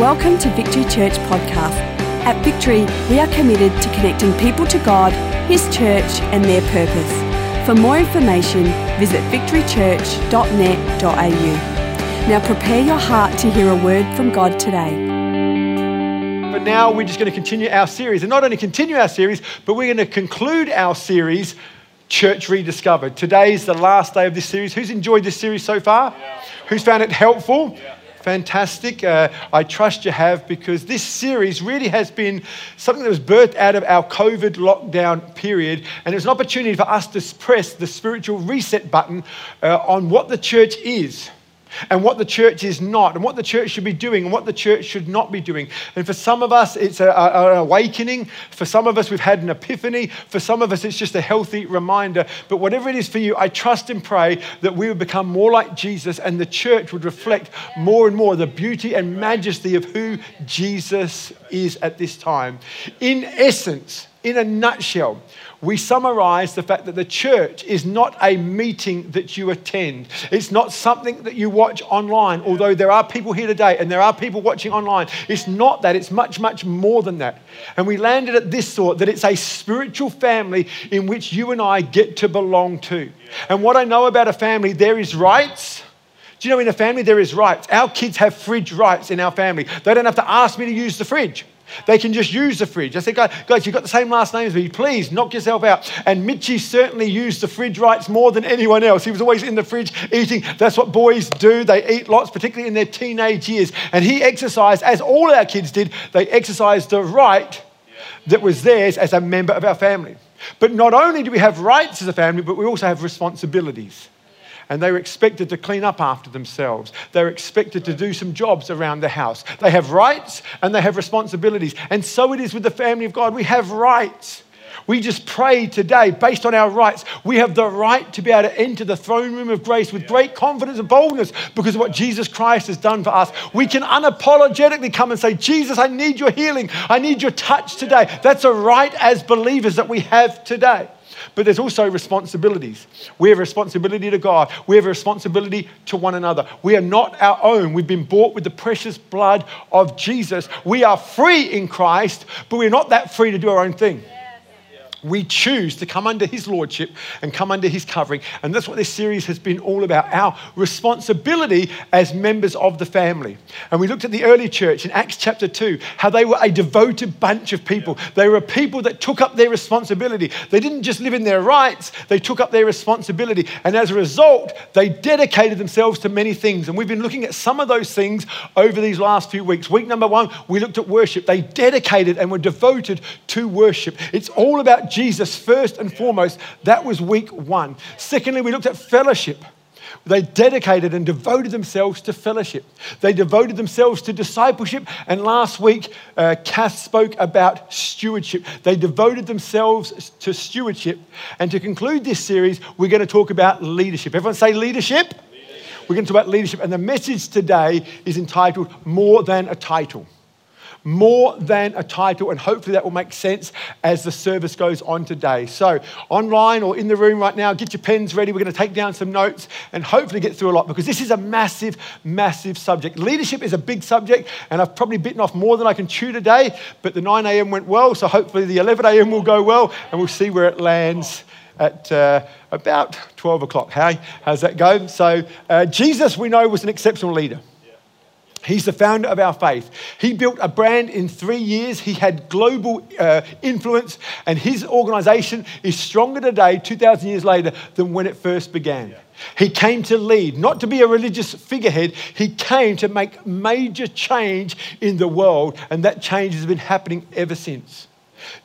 Welcome to Victory Church Podcast. At Victory, we are committed to connecting people to God, His church, and their purpose. For more information, visit victorychurch.net.au. Now prepare your heart to hear a word from God today. But now we're just going to continue our series. And not only continue our series, but we're going to conclude our series, Church Rediscovered. Today is the last day of this series. Who's enjoyed this series so far? Yeah. Who's found it helpful? Yeah. Fantastic. Uh, I trust you have because this series really has been something that was birthed out of our COVID lockdown period. And it's an opportunity for us to press the spiritual reset button uh, on what the church is and what the church is not, and what the church should be doing, and what the church should not be doing. And for some of us, it's a, a, an awakening. For some of us, we've had an epiphany. For some of us, it's just a healthy reminder. But whatever it is for you, I trust and pray that we would become more like Jesus, and the church would reflect more and more the beauty and majesty of who Jesus is at this time. In essence, in a nutshell, we summarize the fact that the church is not a meeting that you attend. It's not something that you watch online, although there are people here today and there are people watching online. It's not that, it's much, much more than that. And we landed at this thought that it's a spiritual family in which you and I get to belong to. And what I know about a family, there is rights. Do you know in a family there is rights? Our kids have fridge rights in our family. They don't have to ask me to use the fridge. They can just use the fridge. I said, guys, guys, you've got the same last name as me. Please knock yourself out. And Mitchy certainly used the fridge rights more than anyone else. He was always in the fridge eating. That's what boys do. They eat lots, particularly in their teenage years. And he exercised, as all our kids did, they exercised the right that was theirs as a member of our family. But not only do we have rights as a family, but we also have responsibilities and they were expected to clean up after themselves. They were expected to do some jobs around the house. They have rights and they have responsibilities. And so it is with the family of God. We have rights. We just pray today based on our rights. We have the right to be able to enter the throne room of grace with great confidence and boldness because of what Jesus Christ has done for us. We can unapologetically come and say, Jesus, I need your healing. I need your touch today. That's a right as believers that we have today. But there's also responsibilities. We have a responsibility to God. We have a responsibility to one another. We are not our own. We've been bought with the precious blood of Jesus. We are free in Christ, but we're not that free to do our own thing. We choose to come under His Lordship and come under His covering. And that's what this series has been all about our responsibility as members of the family. And we looked at the early church in Acts chapter 2, how they were a devoted bunch of people. They were people that took up their responsibility. They didn't just live in their rights, they took up their responsibility. And as a result, they dedicated themselves to many things. And we've been looking at some of those things over these last few weeks. Week number one, we looked at worship. They dedicated and were devoted to worship. It's all about Jesus first and foremost. That was week one. Secondly, we looked at fellowship. They dedicated and devoted themselves to fellowship. They devoted themselves to discipleship. And last week, uh, Kath spoke about stewardship. They devoted themselves to stewardship. And to conclude this series, we're going to talk about leadership. Everyone say leadership. leadership. We're going to talk about leadership. And the message today is entitled More Than a Title more than a title, and hopefully that will make sense as the service goes on today. So, online or in the room right now, get your pens ready. We're going to take down some notes and hopefully get through a lot because this is a massive, massive subject. Leadership is a big subject, and I've probably bitten off more than I can chew today, but the 9 a.m. went well, so hopefully the 11 a.m. will go well, and we'll see where it lands at uh, about 12 o'clock. Hey, how's that go? So, uh, Jesus, we know, was an exceptional leader. He's the founder of our faith. He built a brand in three years. He had global uh, influence, and his organization is stronger today, 2,000 years later, than when it first began. Yeah. He came to lead, not to be a religious figurehead. He came to make major change in the world, and that change has been happening ever since.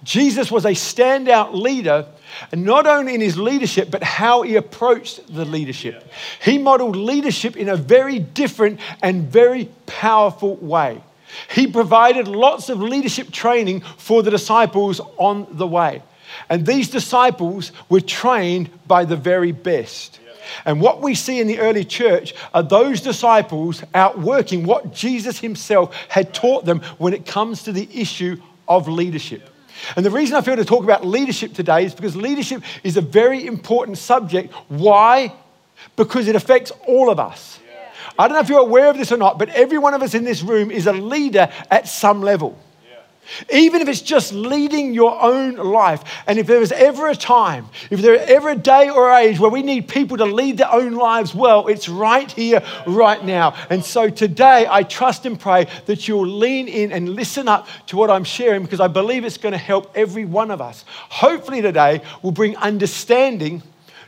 Jesus was a standout leader, not only in his leadership, but how he approached the leadership. He modeled leadership in a very different and very powerful way. He provided lots of leadership training for the disciples on the way. And these disciples were trained by the very best. And what we see in the early church are those disciples outworking what Jesus himself had taught them when it comes to the issue of leadership. And the reason I feel to talk about leadership today is because leadership is a very important subject. Why? Because it affects all of us. I don't know if you're aware of this or not, but every one of us in this room is a leader at some level. Even if it's just leading your own life. And if there is ever a time, if there is ever a day or age where we need people to lead their own lives well, it's right here, right now. And so today, I trust and pray that you'll lean in and listen up to what I'm sharing because I believe it's going to help every one of us. Hopefully, today will bring understanding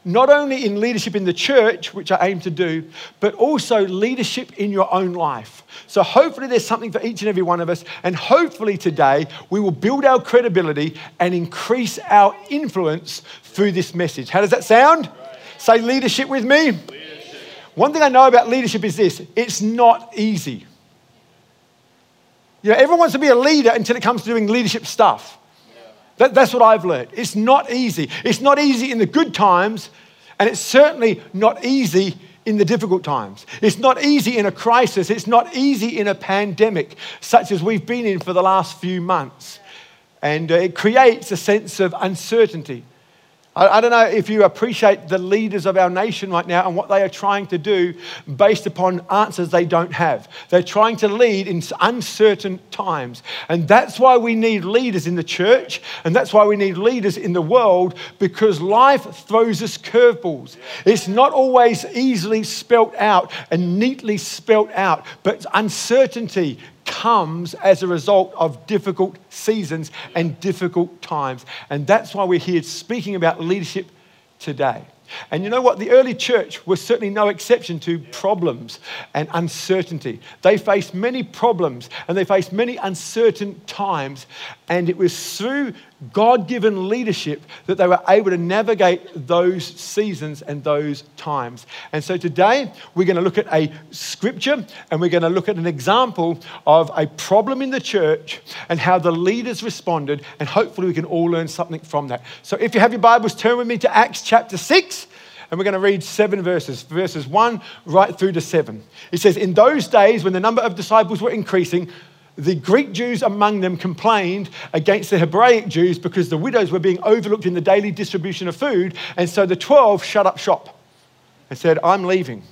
not only in leadership in the church, which I aim to do, but also leadership in your own life. So, hopefully, there's something for each and every one of us. And hopefully, today, we will build our credibility and increase our influence through this message. How does that sound? Say leadership with me. Leadership. One thing I know about leadership is this it's not easy. You know, everyone wants to be a leader until it comes to doing leadership stuff. That, that's what I've learned. It's not easy. It's not easy in the good times, and it's certainly not easy in the difficult times. It's not easy in a crisis. It's not easy in a pandemic, such as we've been in for the last few months. And uh, it creates a sense of uncertainty. I, don't know if you appreciate the leaders of our nation right now and what they are trying to do based upon answers they don't have. They're trying to lead in uncertain times. And that's why we need leaders in the church, and that's why we need leaders in the world because life throws us curveballs. It's not always easily spelt out and neatly spelt out, but uncertainty comes as a result of difficult seasons and difficult times. And that's why we're here speaking about leadership today. And you know what? The early church was certainly no exception to problems and uncertainty. They faced many problems and they faced many uncertain times. And it was through God given leadership that they were able to navigate those seasons and those times. And so today we're going to look at a scripture and we're going to look at an example of a problem in the church and how the leaders responded. And hopefully we can all learn something from that. So if you have your Bibles, turn with me to Acts chapter 6 and we're going to read seven verses, verses one right through to seven. It says, In those days, when the number of disciples were increasing, the Greek Jews among them complained against the Hebraic Jews because the widows were being overlooked in the daily distribution of food. And so the 12 shut up shop and said, I'm leaving.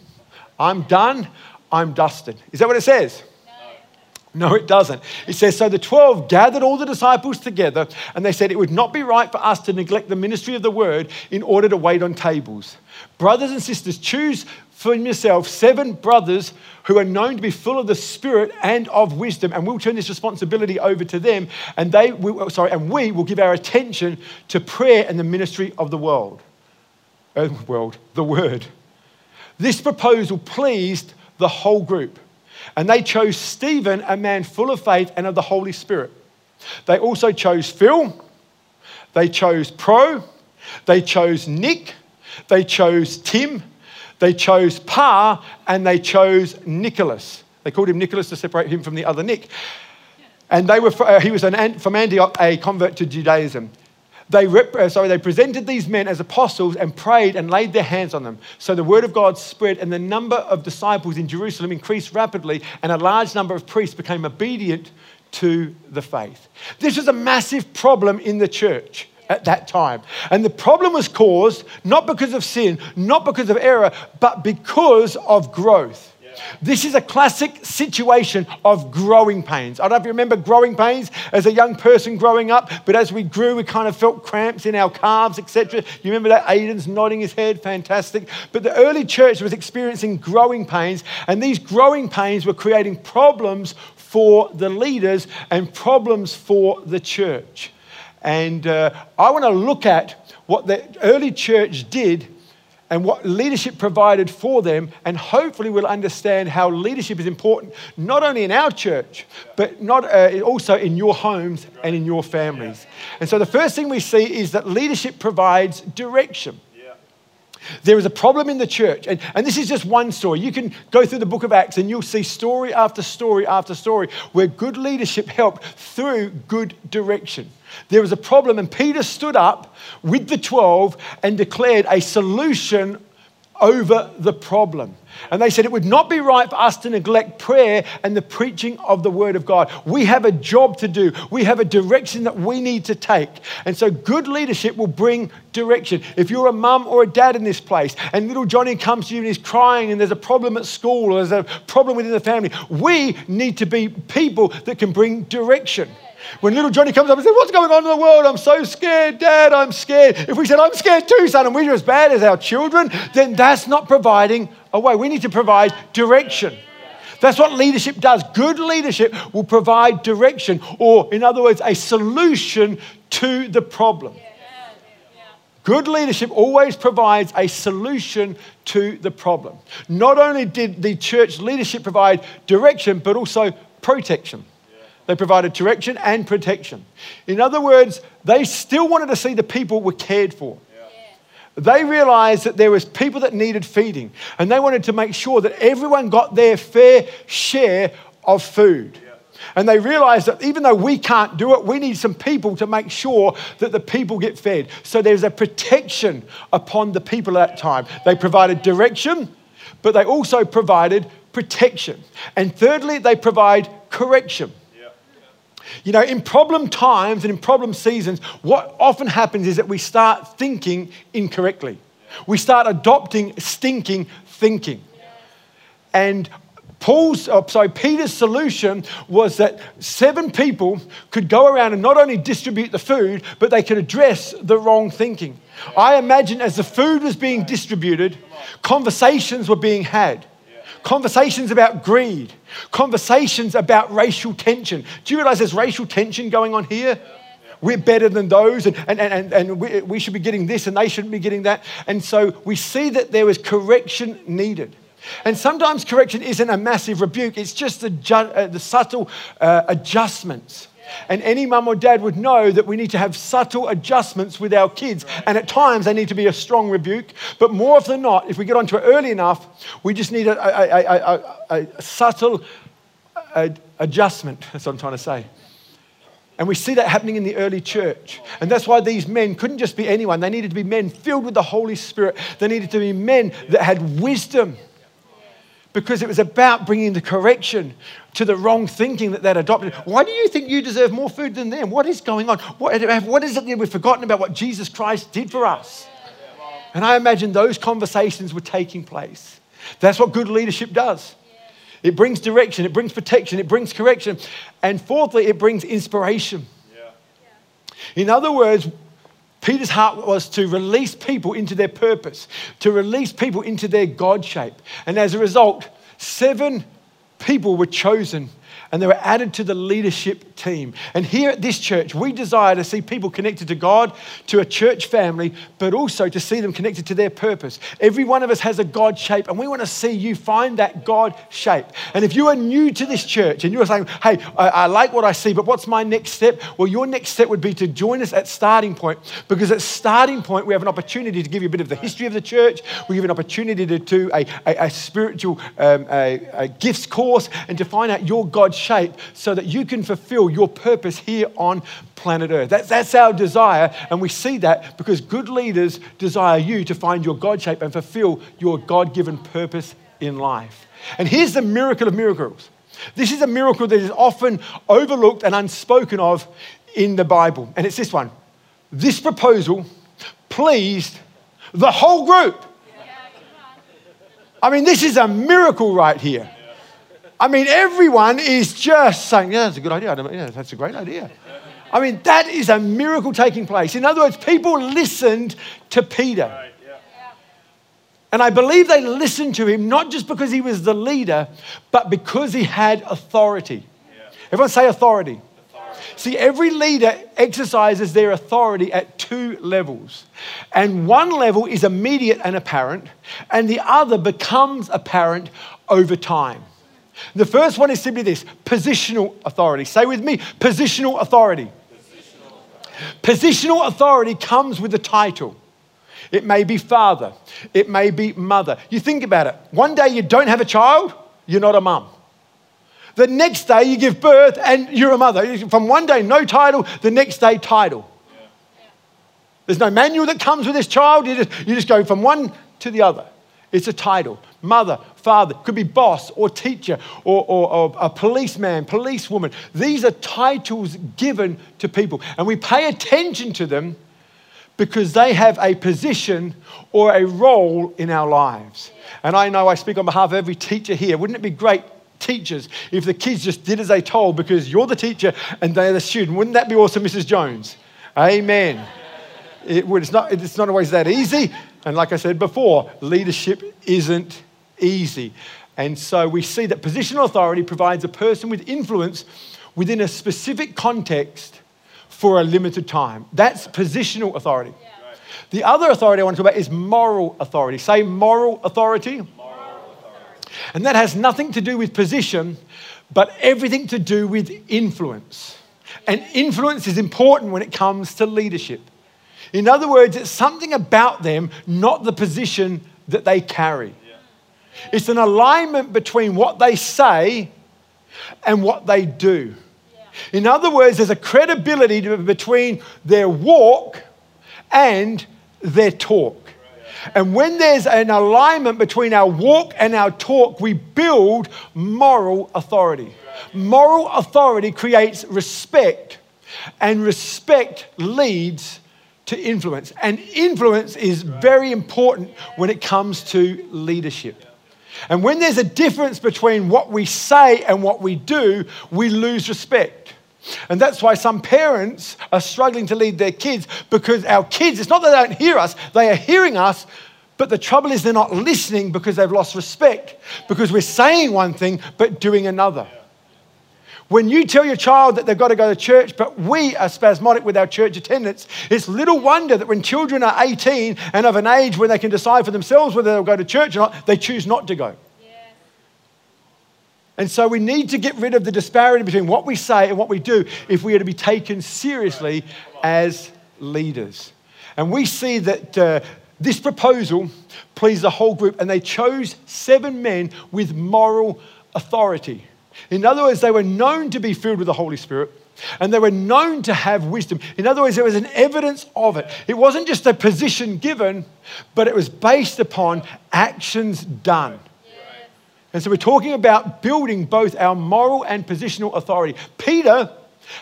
I'm done. I'm dusted. Is that what it says? No, it doesn't. It says, So the 12 gathered all the disciples together, and they said, It would not be right for us to neglect the ministry of the word in order to wait on tables. Brothers and sisters, choose for yourself seven brothers who are known to be full of the Spirit and of wisdom, and we'll turn this responsibility over to them, and they, will, sorry, and we will give our attention to prayer and the ministry of the world, uh, world, the word. This proposal pleased the whole group. And they chose Stephen, a man full of faith and of the Holy Spirit. They also chose Phil, they chose Pro, they chose Nick, they chose Tim, they chose Pa, and they chose Nicholas. They called him Nicholas to separate him from the other Nick. And they were, uh, he was an, from Antioch, a convert to Judaism. They, rep- uh, sorry, they presented these men as apostles and prayed and laid their hands on them. So the word of God spread, and the number of disciples in Jerusalem increased rapidly, and a large number of priests became obedient to the faith. This was a massive problem in the church at that time. And the problem was caused not because of sin, not because of error, but because of growth. This is a classic situation of growing pains. I don't know if you remember growing pains as a young person growing up, but as we grew, we kind of felt cramps in our calves, etc. You remember that? Aiden's nodding his head, fantastic. But the early church was experiencing growing pains, and these growing pains were creating problems for the leaders and problems for the church. And uh, I want to look at what the early church did and what leadership provided for them, and hopefully we'll understand how leadership is important, not only in our church, but not, uh, also in your homes and in your families. And so the first thing we see is that leadership provides direction. There is a problem in the church, and, and this is just one story. You can go through the book of Acts and you'll see story after story after story where good leadership helped through good direction. There was a problem, and Peter stood up with the 12 and declared a solution over the problem. And they said it would not be right for us to neglect prayer and the preaching of the Word of God. We have a job to do, we have a direction that we need to take. And so, good leadership will bring direction. If you're a mum or a dad in this place and little Johnny comes to you and he's crying and there's a problem at school or there's a problem within the family, we need to be people that can bring direction. When little Johnny comes up and says, What's going on in the world? I'm so scared, Dad, I'm scared. If we said, I'm scared too, son, and we're as bad as our children, then that's not providing a way. We need to provide direction. That's what leadership does. Good leadership will provide direction, or in other words, a solution to the problem. Good leadership always provides a solution to the problem. Not only did the church leadership provide direction, but also protection. They provided direction and protection. In other words, they still wanted to see the people were cared for. They realized that there was people that needed feeding, and they wanted to make sure that everyone got their fair share of food. And they realized that even though we can't do it, we need some people to make sure that the people get fed. So there's a protection upon the people at that time. They provided direction, but they also provided protection. And thirdly, they provide correction. You know, in problem times and in problem seasons, what often happens is that we start thinking incorrectly. We start adopting stinking thinking. And Paul's, oh, sorry, Peter's solution was that seven people could go around and not only distribute the food, but they could address the wrong thinking. I imagine as the food was being distributed, conversations were being had conversations about greed, conversations about racial tension. Do you realize there's racial tension going on here? We're better than those, and, and, and, and we, we should be getting this, and they shouldn't be getting that. And so we see that there was correction needed. And sometimes correction isn't a massive rebuke, it's just the, ju- uh, the subtle uh, adjustments. And any mum or dad would know that we need to have subtle adjustments with our kids. And at times they need to be a strong rebuke. But more often than not, if we get onto it early enough, we just need a, a, a, a subtle adjustment. That's what I'm trying to say. And we see that happening in the early church. And that's why these men couldn't just be anyone. They needed to be men filled with the Holy Spirit. They needed to be men that had wisdom because it was about bringing the correction to the wrong thinking that they'd adopted. Why do you think you deserve more food than them? What is going on? What, what is it that we've forgotten about what Jesus Christ did for us? And I imagine those conversations were taking place. That's what good leadership does. It brings direction, it brings protection, it brings correction. And fourthly, it brings inspiration. In other words, Peter's heart was to release people into their purpose, to release people into their God shape. And as a result, seven people were chosen and they were added to the leadership team. And here at this church, we desire to see people connected to God, to a church family, but also to see them connected to their purpose. Every one of us has a God shape, and we want to see you find that God shape. And if you are new to this church and you're saying, hey, I, I like what I see, but what's my next step? Well, your next step would be to join us at Starting Point, because at Starting Point, we have an opportunity to give you a bit of the history of the church. We give an opportunity to do a, a, a spiritual um, a, a gifts course and to find out your God shape so that you can fulfill your purpose here on planet Earth. That's, that's our desire, and we see that because good leaders desire you to find your God shape and fulfill your God given purpose in life. And here's the miracle of miracles this is a miracle that is often overlooked and unspoken of in the Bible, and it's this one. This proposal pleased the whole group. I mean, this is a miracle right here. I mean, everyone is just saying, yeah, that's a good idea. Yeah, that's a great idea. I mean, that is a miracle taking place. In other words, people listened to Peter. And I believe they listened to him not just because he was the leader, but because he had authority. Everyone say authority. authority. See, every leader exercises their authority at two levels. And one level is immediate and apparent, and the other becomes apparent over time. The first one is simply this positional authority. Say with me positional authority. Positional, authority comes with a title. It may be father, it may be mother. You think about it. One day you don't have a child, you're not a mum. The next day you give birth and you're a mother. From one day, no title, the next day, title. There's no manual that comes with this child. You just, you just go from one to the other. It's a title. Mother, father, could be boss or teacher or, or, or, a policeman, policewoman. These are titles given to people, and we pay attention to them because they have a position or a role in our lives. And I know I speak on behalf of every teacher here. Wouldn't it be great teachers if the kids just did as they told because you're the teacher and they're the student. Wouldn't that be awesome, Mrs. Jones? Amen. It would, it's, not, it's not always that easy. And like I said before, leadership isn't easy. And so we see that positional authority provides a person with influence within a specific context for a limited time. That's positional authority. Yeah. The other authority I want to talk about is moral authority. Say moral authority. And that has nothing to do with position, but everything to do with influence. And influence is important when it comes to leadership. In other words, it's something about them, not the position that they carry. It's an alignment between what they say and what they do. In other words, there's a credibility between their walk and their talk. And when there's an alignment between our walk and our talk, we build moral authority. Moral authority creates respect, and respect leads to influence. And influence is very important when it comes to leadership. And when there's a difference between what we say and what we do, we lose respect. And that's why some parents are struggling to lead their kids because our kids, it's not that they don't hear us, they are hearing us, but the trouble is they're not listening because they've lost respect because we're saying one thing but doing another. When you tell your child that they've got to go to church, but we are spasmodic with our church attendance, it's little wonder that when children are 18 and of an age when they can decide for themselves whether they'll go to church or not, they choose not to go. And so we need to get rid of the disparity between what we say and what we do if we are to be taken seriously as leaders. And we see that uh, this proposal pleased the whole group, and they chose seven men with moral authority. In other words, they were known to be filled with the Holy Spirit. And they were known to have wisdom. In other words, there was an evidence of it. It wasn't just a position given, but it was based upon actions done. And so we're talking about building both our moral and positional authority. Peter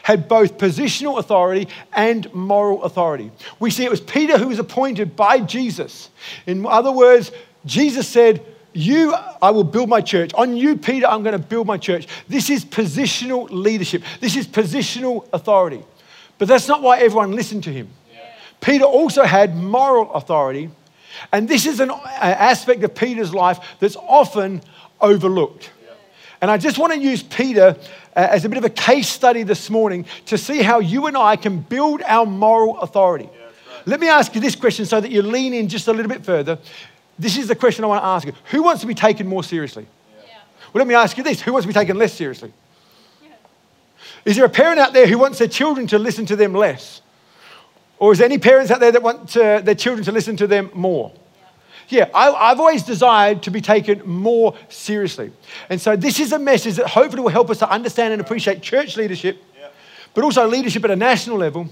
had both positional authority and moral authority. We see it was Peter who was appointed by Jesus. In other words, Jesus said, you, I will build my church. On you, Peter, I'm going to build my church. This is positional leadership. This is positional authority. But that's not why everyone listened to him. Yeah. Peter also had moral authority. And this is an aspect of Peter's life that's often overlooked. And I just want to use Peter uh, as a bit of a case study this morning to see how you and I can build our moral authority. Yeah, right. Let me ask you this question so that you lean in just a little bit further. This is the question I want to ask you Who wants to be taken more seriously? Yeah. Well, let me ask you this who wants to be taken less seriously? Yeah. Is there a parent out there who wants their children to listen to them less? Or is there any parents out there that want uh, their children to listen to them more? Yeah, I, have always desired to be taken more seriously. And so this is a message that hopefully will help us to understand and appreciate church leadership, yeah. but also leadership at a national level,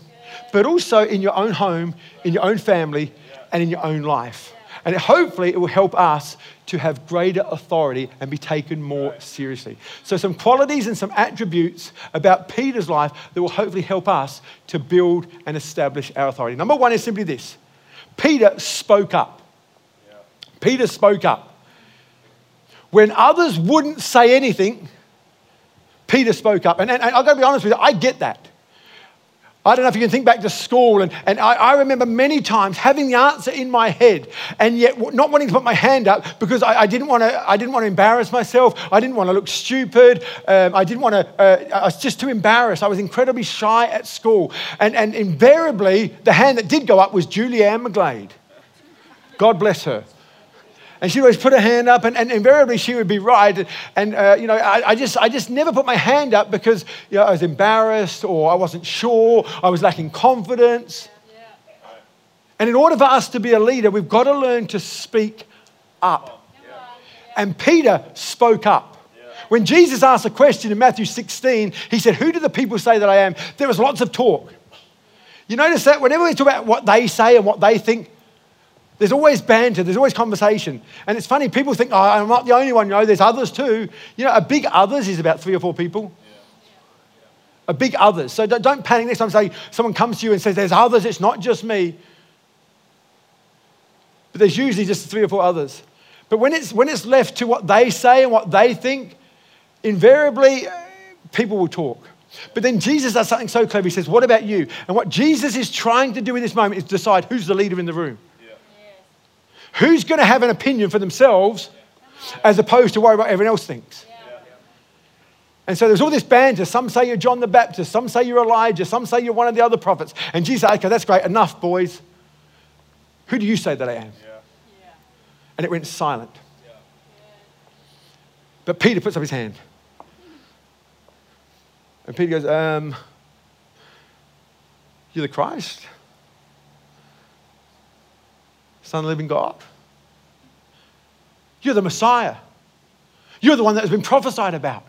but also in your own home, in your own family, and in your own life. And hopefully it will help us to have greater authority and be taken more seriously. So, some qualities and some attributes about Peter's life that will hopefully help us to build and establish our authority. Number one is simply this Peter spoke up. Peter spoke up. When others wouldn't say anything, Peter spoke up. And, and, and I've got to be honest with you, I get that. I don't know if you can think back to school, and, and I, I, remember many times having the answer in my head and yet not wanting to put my hand up because I, I didn't, want to, I didn't want to embarrass myself. I didn't want to look stupid. Um, I didn't want to, uh, I was just too embarrassed. I was incredibly shy at school. And, and invariably, the hand that did go up was Julianne McGlade. God bless her. And she'd always put her hand up, and, and invariably she would be right. And, uh, you know, I, I, just, I just never put my hand up because you know, I was embarrassed or I wasn't sure, I was lacking confidence. And in order for us to be a leader, we've got to learn to speak up. And Peter spoke up. When Jesus asked a question in Matthew 16, he said, Who do the people say that I am? There was lots of talk. You notice that whenever we talk about what they say and what they think, There's always banter, there's always conversation. And it's funny, people think, oh, I'm not the only one. you know, there's others too. You know, a big others is about three or four people. A big others. So don't, don't panic next time say someone comes to you and says, there's others, it's not just me. But there's usually just three or four others. But when it's, when it's left to what they say and what they think, invariably uh, people will talk. But then Jesus does something so clever. He says, What about you? And what Jesus is trying to do in this moment is decide who's the leader in the room. Yeah. Who's going to have an opinion for themselves as opposed to worry about what everyone else thinks. And so there's all this banter. Some say you're John the Baptist, some say you're Elijah, some say you're one of the other prophets. And Jesus said, Okay, that's great. Enough, boys. Who do you say that I am? Yeah. And it went silent. But Peter puts up his hand. And Peter goes, um, You're the Christ? Son of the living God? You're the Messiah. You're the one that has been prophesied about.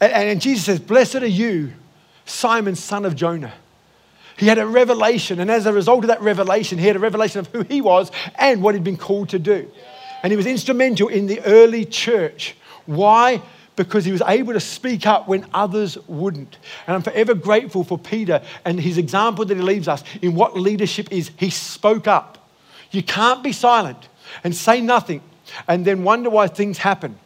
And, and Jesus says, Blessed are you, Simon, son of Jonah. He had a revelation, and as a result of that revelation, he had a revelation of who he was and what he'd been called to do. And he was instrumental in the early church. Why? Because he was able to speak up when others wouldn't. And I'm forever grateful for Peter and his example that he leaves us in what leadership is. He spoke up. You can't be silent and say nothing and then wonder why things happen.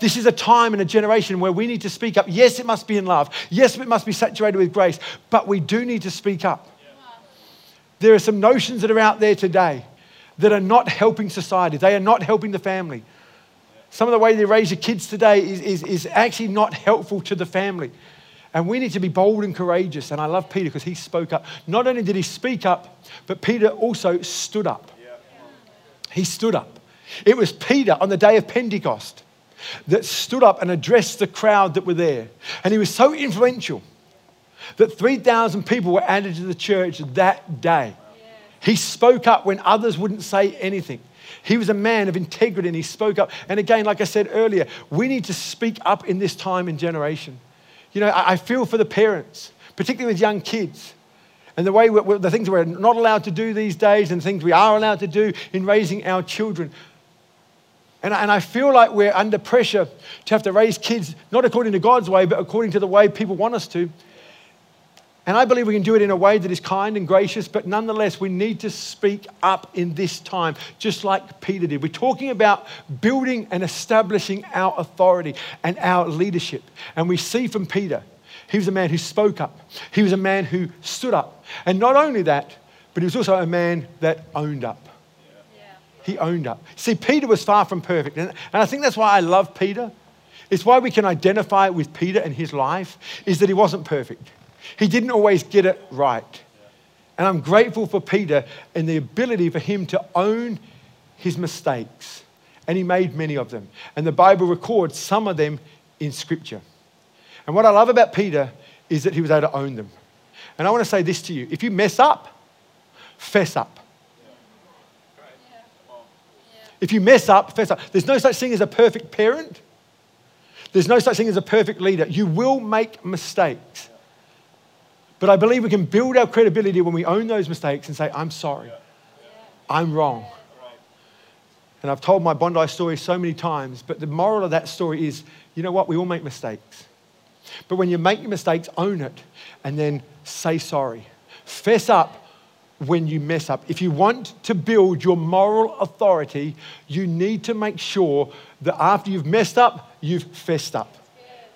This is a time and a generation where we need to speak up. Yes, it must be in love. Yes, it must be saturated with grace, but we do need to speak up. There are some notions that are out there today that are not helping society, they are not helping the family. Some of the way they raise your kids today is, is, is actually not helpful to the family. And we need to be bold and courageous. And I love Peter because he spoke up. Not only did he speak up, but Peter also stood up. He stood up. It was Peter on the day of Pentecost that stood up and addressed the crowd that were there. And he was so influential that 3,000 people were added to the church that day. He spoke up when others wouldn't say anything. He was a man of integrity and he spoke up. And again, like I said earlier, we need to speak up in this time and generation. You know, I feel for the parents, particularly with young kids, and the way the things we're not allowed to do these days and things we are allowed to do in raising our children. And, and I feel like we're under pressure to have to raise kids not according to God's way, but according to the way people want us to. And I believe we can do it in a way that is kind and gracious, but nonetheless, we need to speak up in this time, just like Peter did. We're talking about building and establishing our authority and our leadership. And we see from Peter, he was a man who spoke up, he was a man who stood up. And not only that, but he was also a man that owned up. He owned up. See, Peter was far from perfect. And, and I think that's why I love Peter. It's why we can identify with Peter and his life, is that he wasn't perfect. He didn't always get it right. And I'm grateful for Peter and the ability for him to own his mistakes. And he made many of them. And the Bible records some of them in Scripture. And what I love about Peter is that he was able to own them. And I want to say this to you if you mess up, fess up. If you mess up, fess up. There's no such thing as a perfect parent. There's no such thing as a perfect leader. You will make mistakes. But I believe we can build our credibility when we own those mistakes and say, I'm sorry. I'm wrong. And I've told my Bondi story so many times, but the moral of that story is you know what? We all make mistakes. But when you make your mistakes, own it and then say sorry. Fess up when you mess up. If you want to build your moral authority, you need to make sure that after you've messed up, you've fessed up.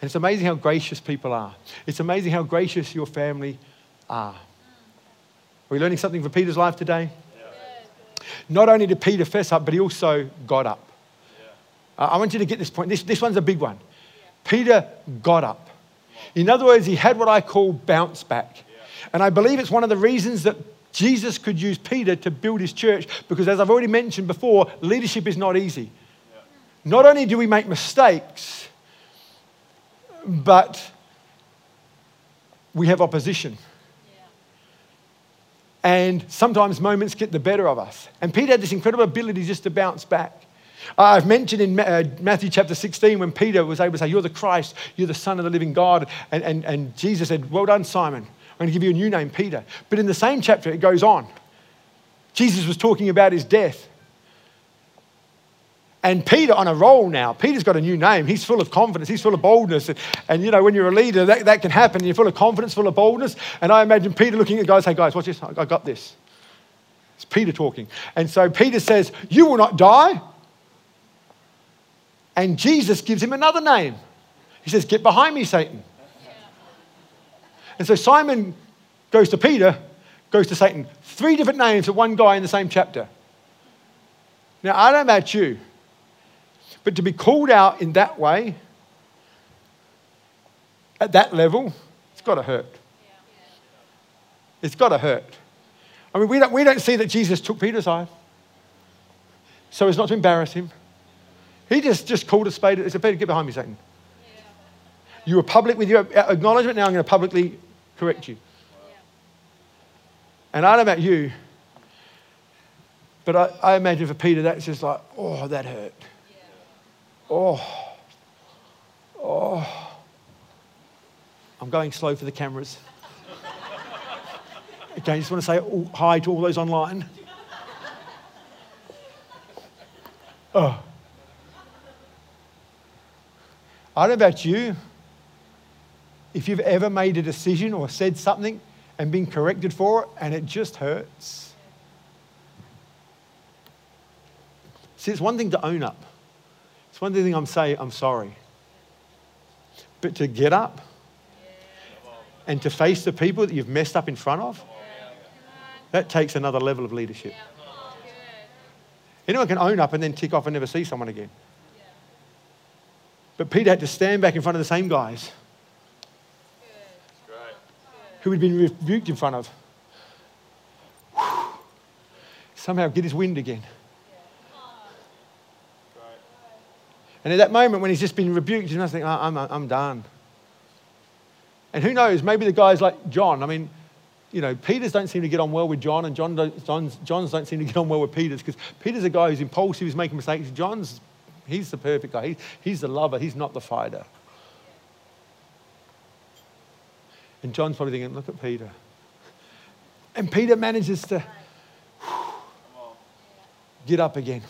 And it's amazing how gracious people are. It's amazing how gracious your family are. Are we learning something from Peter's life today? Not only did Peter fess up, but he also got up. Uh, I want you to get this point. This, this one's a big one. Peter got up. In other words, he had what I call bounce back. And I believe it's one of the reasons that Jesus could use Peter to build his church because, as I've already mentioned before, leadership is not easy. Not only do we make mistakes, but we have opposition. And sometimes moments get the better of us. And Peter had this incredible ability just to bounce back. I've mentioned in uh, Matthew chapter 16 when Peter was able to say, You're the Christ, you're the Son of the living God. And, and, and Jesus said, Well done, Simon. I'm going to give you a new name, Peter. But in the same chapter, it goes on. Jesus was talking about his death. And Peter on a roll now. Peter's got a new name. He's full of confidence. He's full of boldness. And, and you know, when you're a leader, that, that can happen. You're full of confidence, full of boldness. And I imagine Peter looking at guys, hey, guys, watch this. I got this. It's Peter talking. And so Peter says, You will not die. And Jesus gives him another name. He says, Get behind me, Satan. And so Simon goes to Peter, goes to Satan. Three different names of one guy in the same chapter. Now, I don't know about you. But to be called out in that way, at that level, it's got to hurt. It's got to hurt. I mean, we don't, we don't see that Jesus took Peter's side so as not to embarrass him. He just, just called a spade. He said, Peter, get behind me, Satan. You were public with your acknowledgement, now I'm going to publicly correct you. And I don't know about you, but I, I imagine for Peter, that's just like, oh, that hurt. Oh, oh. I'm going slow for the cameras. Again, just want to say hi to all those online. Oh. I don't know about you. If you've ever made a decision or said something and been corrected for it and it just hurts. See, it's one thing to own up. It's one thing I'm saying, I'm sorry. But to get up and to face the people that you've messed up in front of, that takes another level of leadership. Anyone can own up and then tick off and never see someone again. But Peter had to stand back in front of the same guys who had been rebuked in front of. Somehow get his wind again. And at that moment, when he's just been rebuked, he must think, oh, I'm, I'm done. And who knows, maybe the guys like John, I mean, you know, Peters don't seem to get on well with John, and John don't, John's, John's don't seem to get on well with Peters because Peter's a guy who's impulsive, he's making mistakes. John's, he's the perfect guy. He, he's the lover, he's not the fighter. And John's probably thinking, look at Peter. And Peter manages to get up again.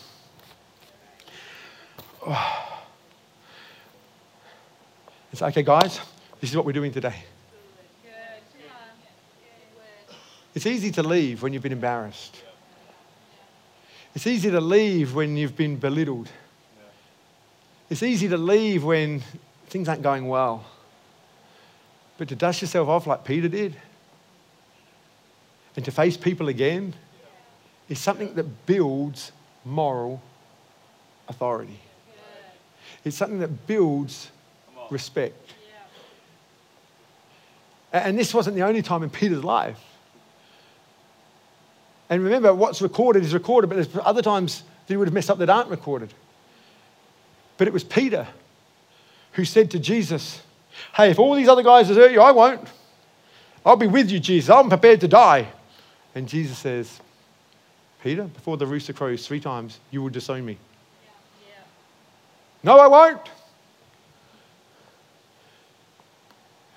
It's okay, guys, this is what we're doing today. It's easy to leave when you've been embarrassed. It's easy to leave when you've been belittled. It's easy to leave when things aren't going well. But to dust yourself off like Peter did and to face people again is something that builds moral authority. It's something that builds respect. And this wasn't the only time in Peter's life. And remember, what's recorded is recorded, but there's other times that he would have messed up that aren't recorded. But it was Peter who said to Jesus, Hey, if all these other guys desert you, I won't. I'll be with you, Jesus. I'm prepared to die. And Jesus says, Peter, before the rooster crows three times, you will disown me. No, I won't.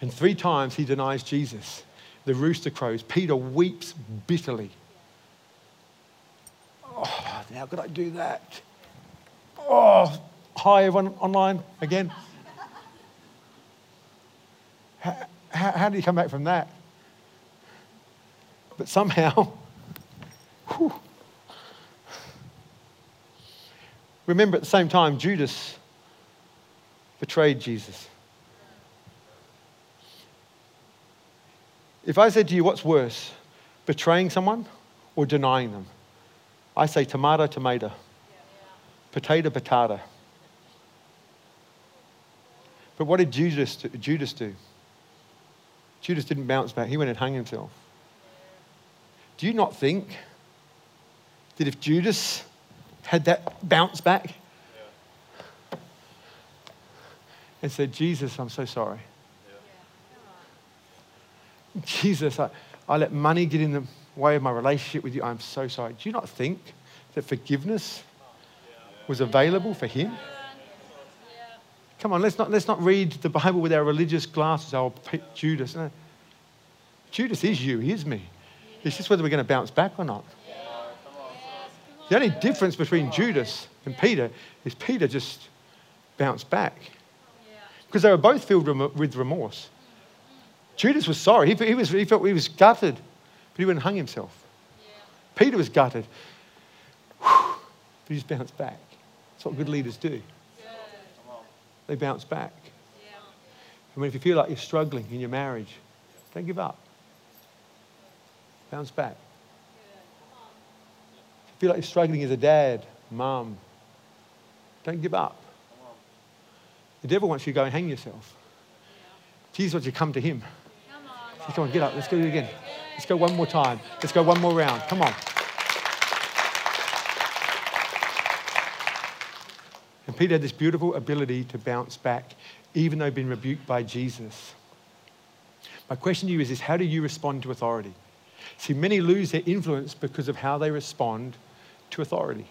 And three times he denies Jesus. The rooster crows. Peter weeps bitterly. Oh, how could I do that? Oh, hi, everyone online again. How, how, how did he come back from that? But somehow, whew, Remember, at the same time, Judas betrayed Jesus. If I said to you, what's worse, betraying someone or denying them? I say tomato, tomato, potato, potato. But what did Judas do? Judas do? Judas didn't bounce back. He went and hung himself. Do you not think that if Judas had that bounce back and said, Jesus, I'm so sorry. Jesus, I, I let money get in the way of my relationship with you. I'm so sorry. Do you not think that forgiveness was available for him? Come on, let's not, let's not read the Bible with our religious glasses. Oh, Judas. No. Judas is you, he is me. It's just whether we're going to bounce back or not. The only difference between Judas and Peter is Peter just bounced back because they were both filled with remorse. Judas was sorry. He, he, was, he felt he was gutted, but he went and hung himself. Peter was gutted, but he just bounced back. That's what good leaders do. They bounce back. I mean, if you feel like you're struggling in your marriage, don't give up. Bounce back. Feel like you're struggling as a dad, mum, don't give up. The devil wants you to go and hang yourself. Jesus wants you to come to him. Say, come on, get up. Let's go again. Let's go one more time. Let's go one more round. Come on. And Peter had this beautiful ability to bounce back, even though he'd rebuked by Jesus. My question to you is, is how do you respond to authority? See, many lose their influence because of how they respond to authority.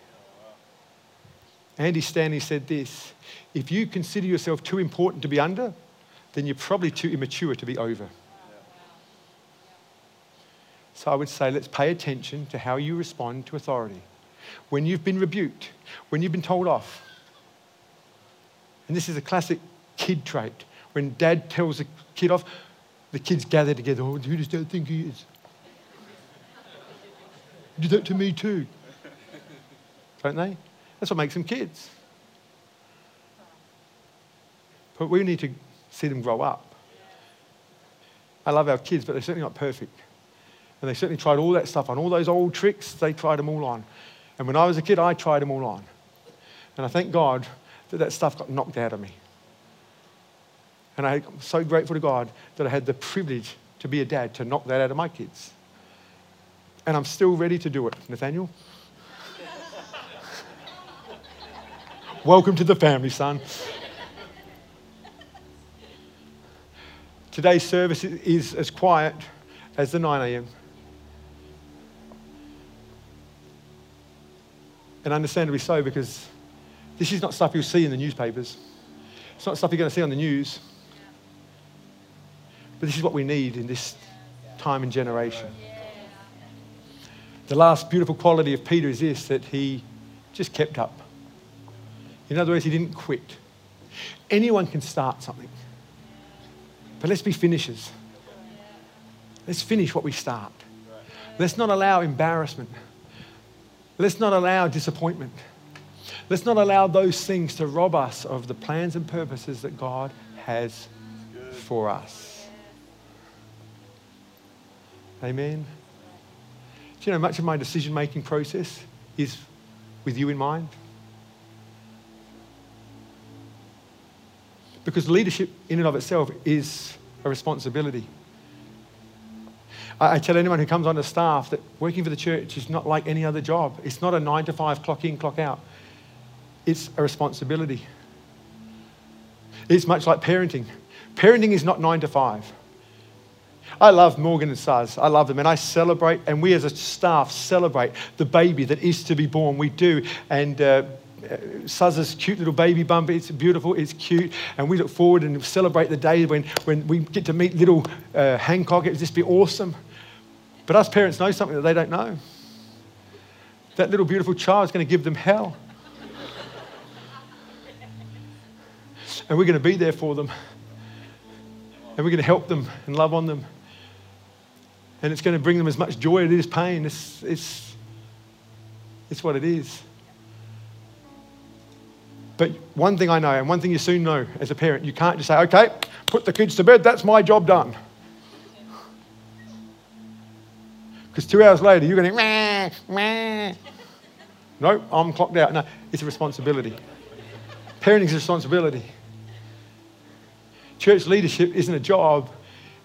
Andy Stanley said this if you consider yourself too important to be under, then you're probably too immature to be over. So I would say let's pay attention to how you respond to authority. When you've been rebuked, when you've been told off. And this is a classic kid trait. When dad tells a kid off, the kids gather together. Oh, who does dad think he is? Do that to me too. Don't they? That's what makes them kids. But we need to see them grow up. I love our kids, but they're certainly not perfect. And they certainly tried all that stuff on. All those old tricks, they tried them all on. And when I was a kid, I tried them all on. And I thank God that that stuff got knocked out of me. And I'm so grateful to God that I had the privilege to be a dad to knock that out of my kids. And I'm still ready to do it, Nathaniel. Welcome to the family, son. Today's service is as quiet as the 9 a.m. And understandably so, because this is not stuff you'll see in the newspapers. It's not stuff you're going to see on the news. But this is what we need in this time and generation. The last beautiful quality of Peter is this that he just kept up. In other words, he didn't quit. Anyone can start something. But let's be finishers. Let's finish what we start. Let's not allow embarrassment. Let's not allow disappointment. Let's not allow those things to rob us of the plans and purposes that God has for us. Amen. Do you know much of my decision making process is with you in mind? Because leadership, in and of itself, is a responsibility. I, tell anyone who comes onto staff that working for the church is not like any other job. It's not a nine to five, clock in, clock out. It's a responsibility. It's much like parenting. Parenting is not nine to five. I love Morgan and Suz. I love them. And I celebrate, and we as a staff celebrate the baby that is to be born. We do. And uh, Suz's cute little baby bump. It's beautiful, it's cute, and we look forward and celebrate the day when, when we get to meet little uh, Hancock. It would just be awesome. But us parents know something that they don't know. That little beautiful child is going to give them hell. and we're going to be there for them. And we're going to help them and love on them. And it's going to bring them as much joy as it is pain. It's, it's, it's what it is. But one thing I know, and one thing you soon know as a parent, you can't just say, okay, put the kids to bed, that's my job done. Because two hours later, you're going, meh, meh. No, I'm clocked out. No, it's a responsibility. Parenting is a responsibility. Church leadership isn't a job,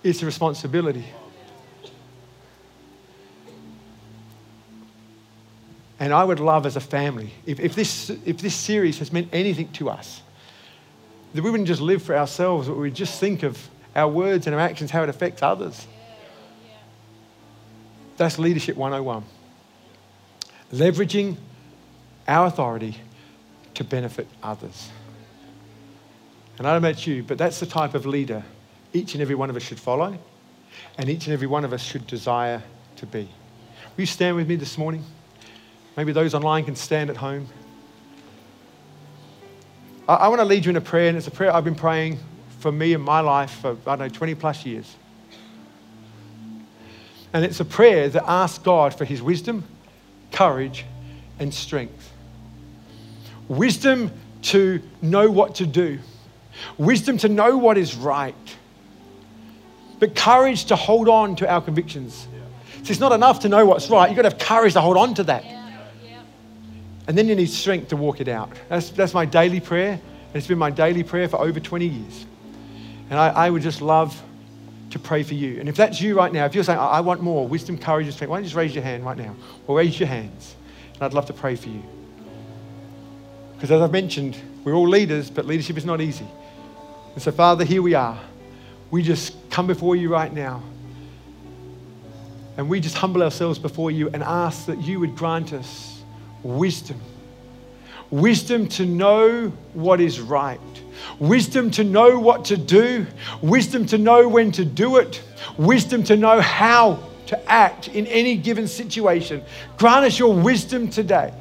it's a responsibility. And I would love as a family, if, if, this, if this series has meant anything to us, that we wouldn't just live for ourselves, but we'd just think of our words and our actions, how it affects others. That's leadership 101. Leveraging our authority to benefit others. And I don't know about you, but that's the type of leader each and every one of us should follow, and each and every one of us should desire to be. Will you stand with me this morning? Maybe those online can stand at home. I, I want to lead you in a prayer, and it's a prayer I've been praying for me in my life for, I don't know, 20 plus years. And it's a prayer that asks God for his wisdom, courage, and strength. Wisdom to know what to do, wisdom to know what is right, but courage to hold on to our convictions. So it's not enough to know what's right, you've got to have courage to hold on to that. And then you need strength to walk it out. That's, that's my daily prayer. And it's been my daily prayer for over 20 years. And I, I would just love to pray for you. And if that's you right now, if you're saying, I, want more wisdom, courage, and strength, why don't you just raise your hand right now? Or raise your hands. And I'd love to pray for you. Because as I've mentioned, we're all leaders, but leadership is not easy. And so, Father, here we are. We just come before you right now. And we just humble ourselves before you and ask that you would grant us wisdom. Wisdom to know what is right. Wisdom to know what to do. Wisdom to know when to do it. Wisdom to know how to act in any given situation. Grant us your wisdom today.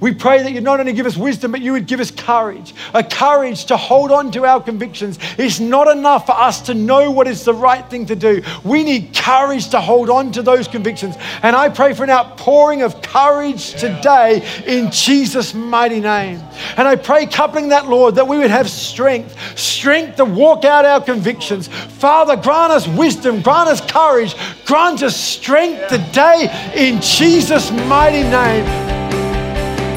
We pray that you not only give us wisdom, but you would give us courage a courage to hold on to our convictions. It's not enough for us to know what is the right thing to do. We need courage to hold on to those convictions. And I pray for an outpouring of courage today in Jesus' mighty name. And I pray, coupling that, Lord, that we would have strength strength to walk out our convictions. Father, grant us wisdom, grant us courage, grant us strength today in Jesus' mighty name.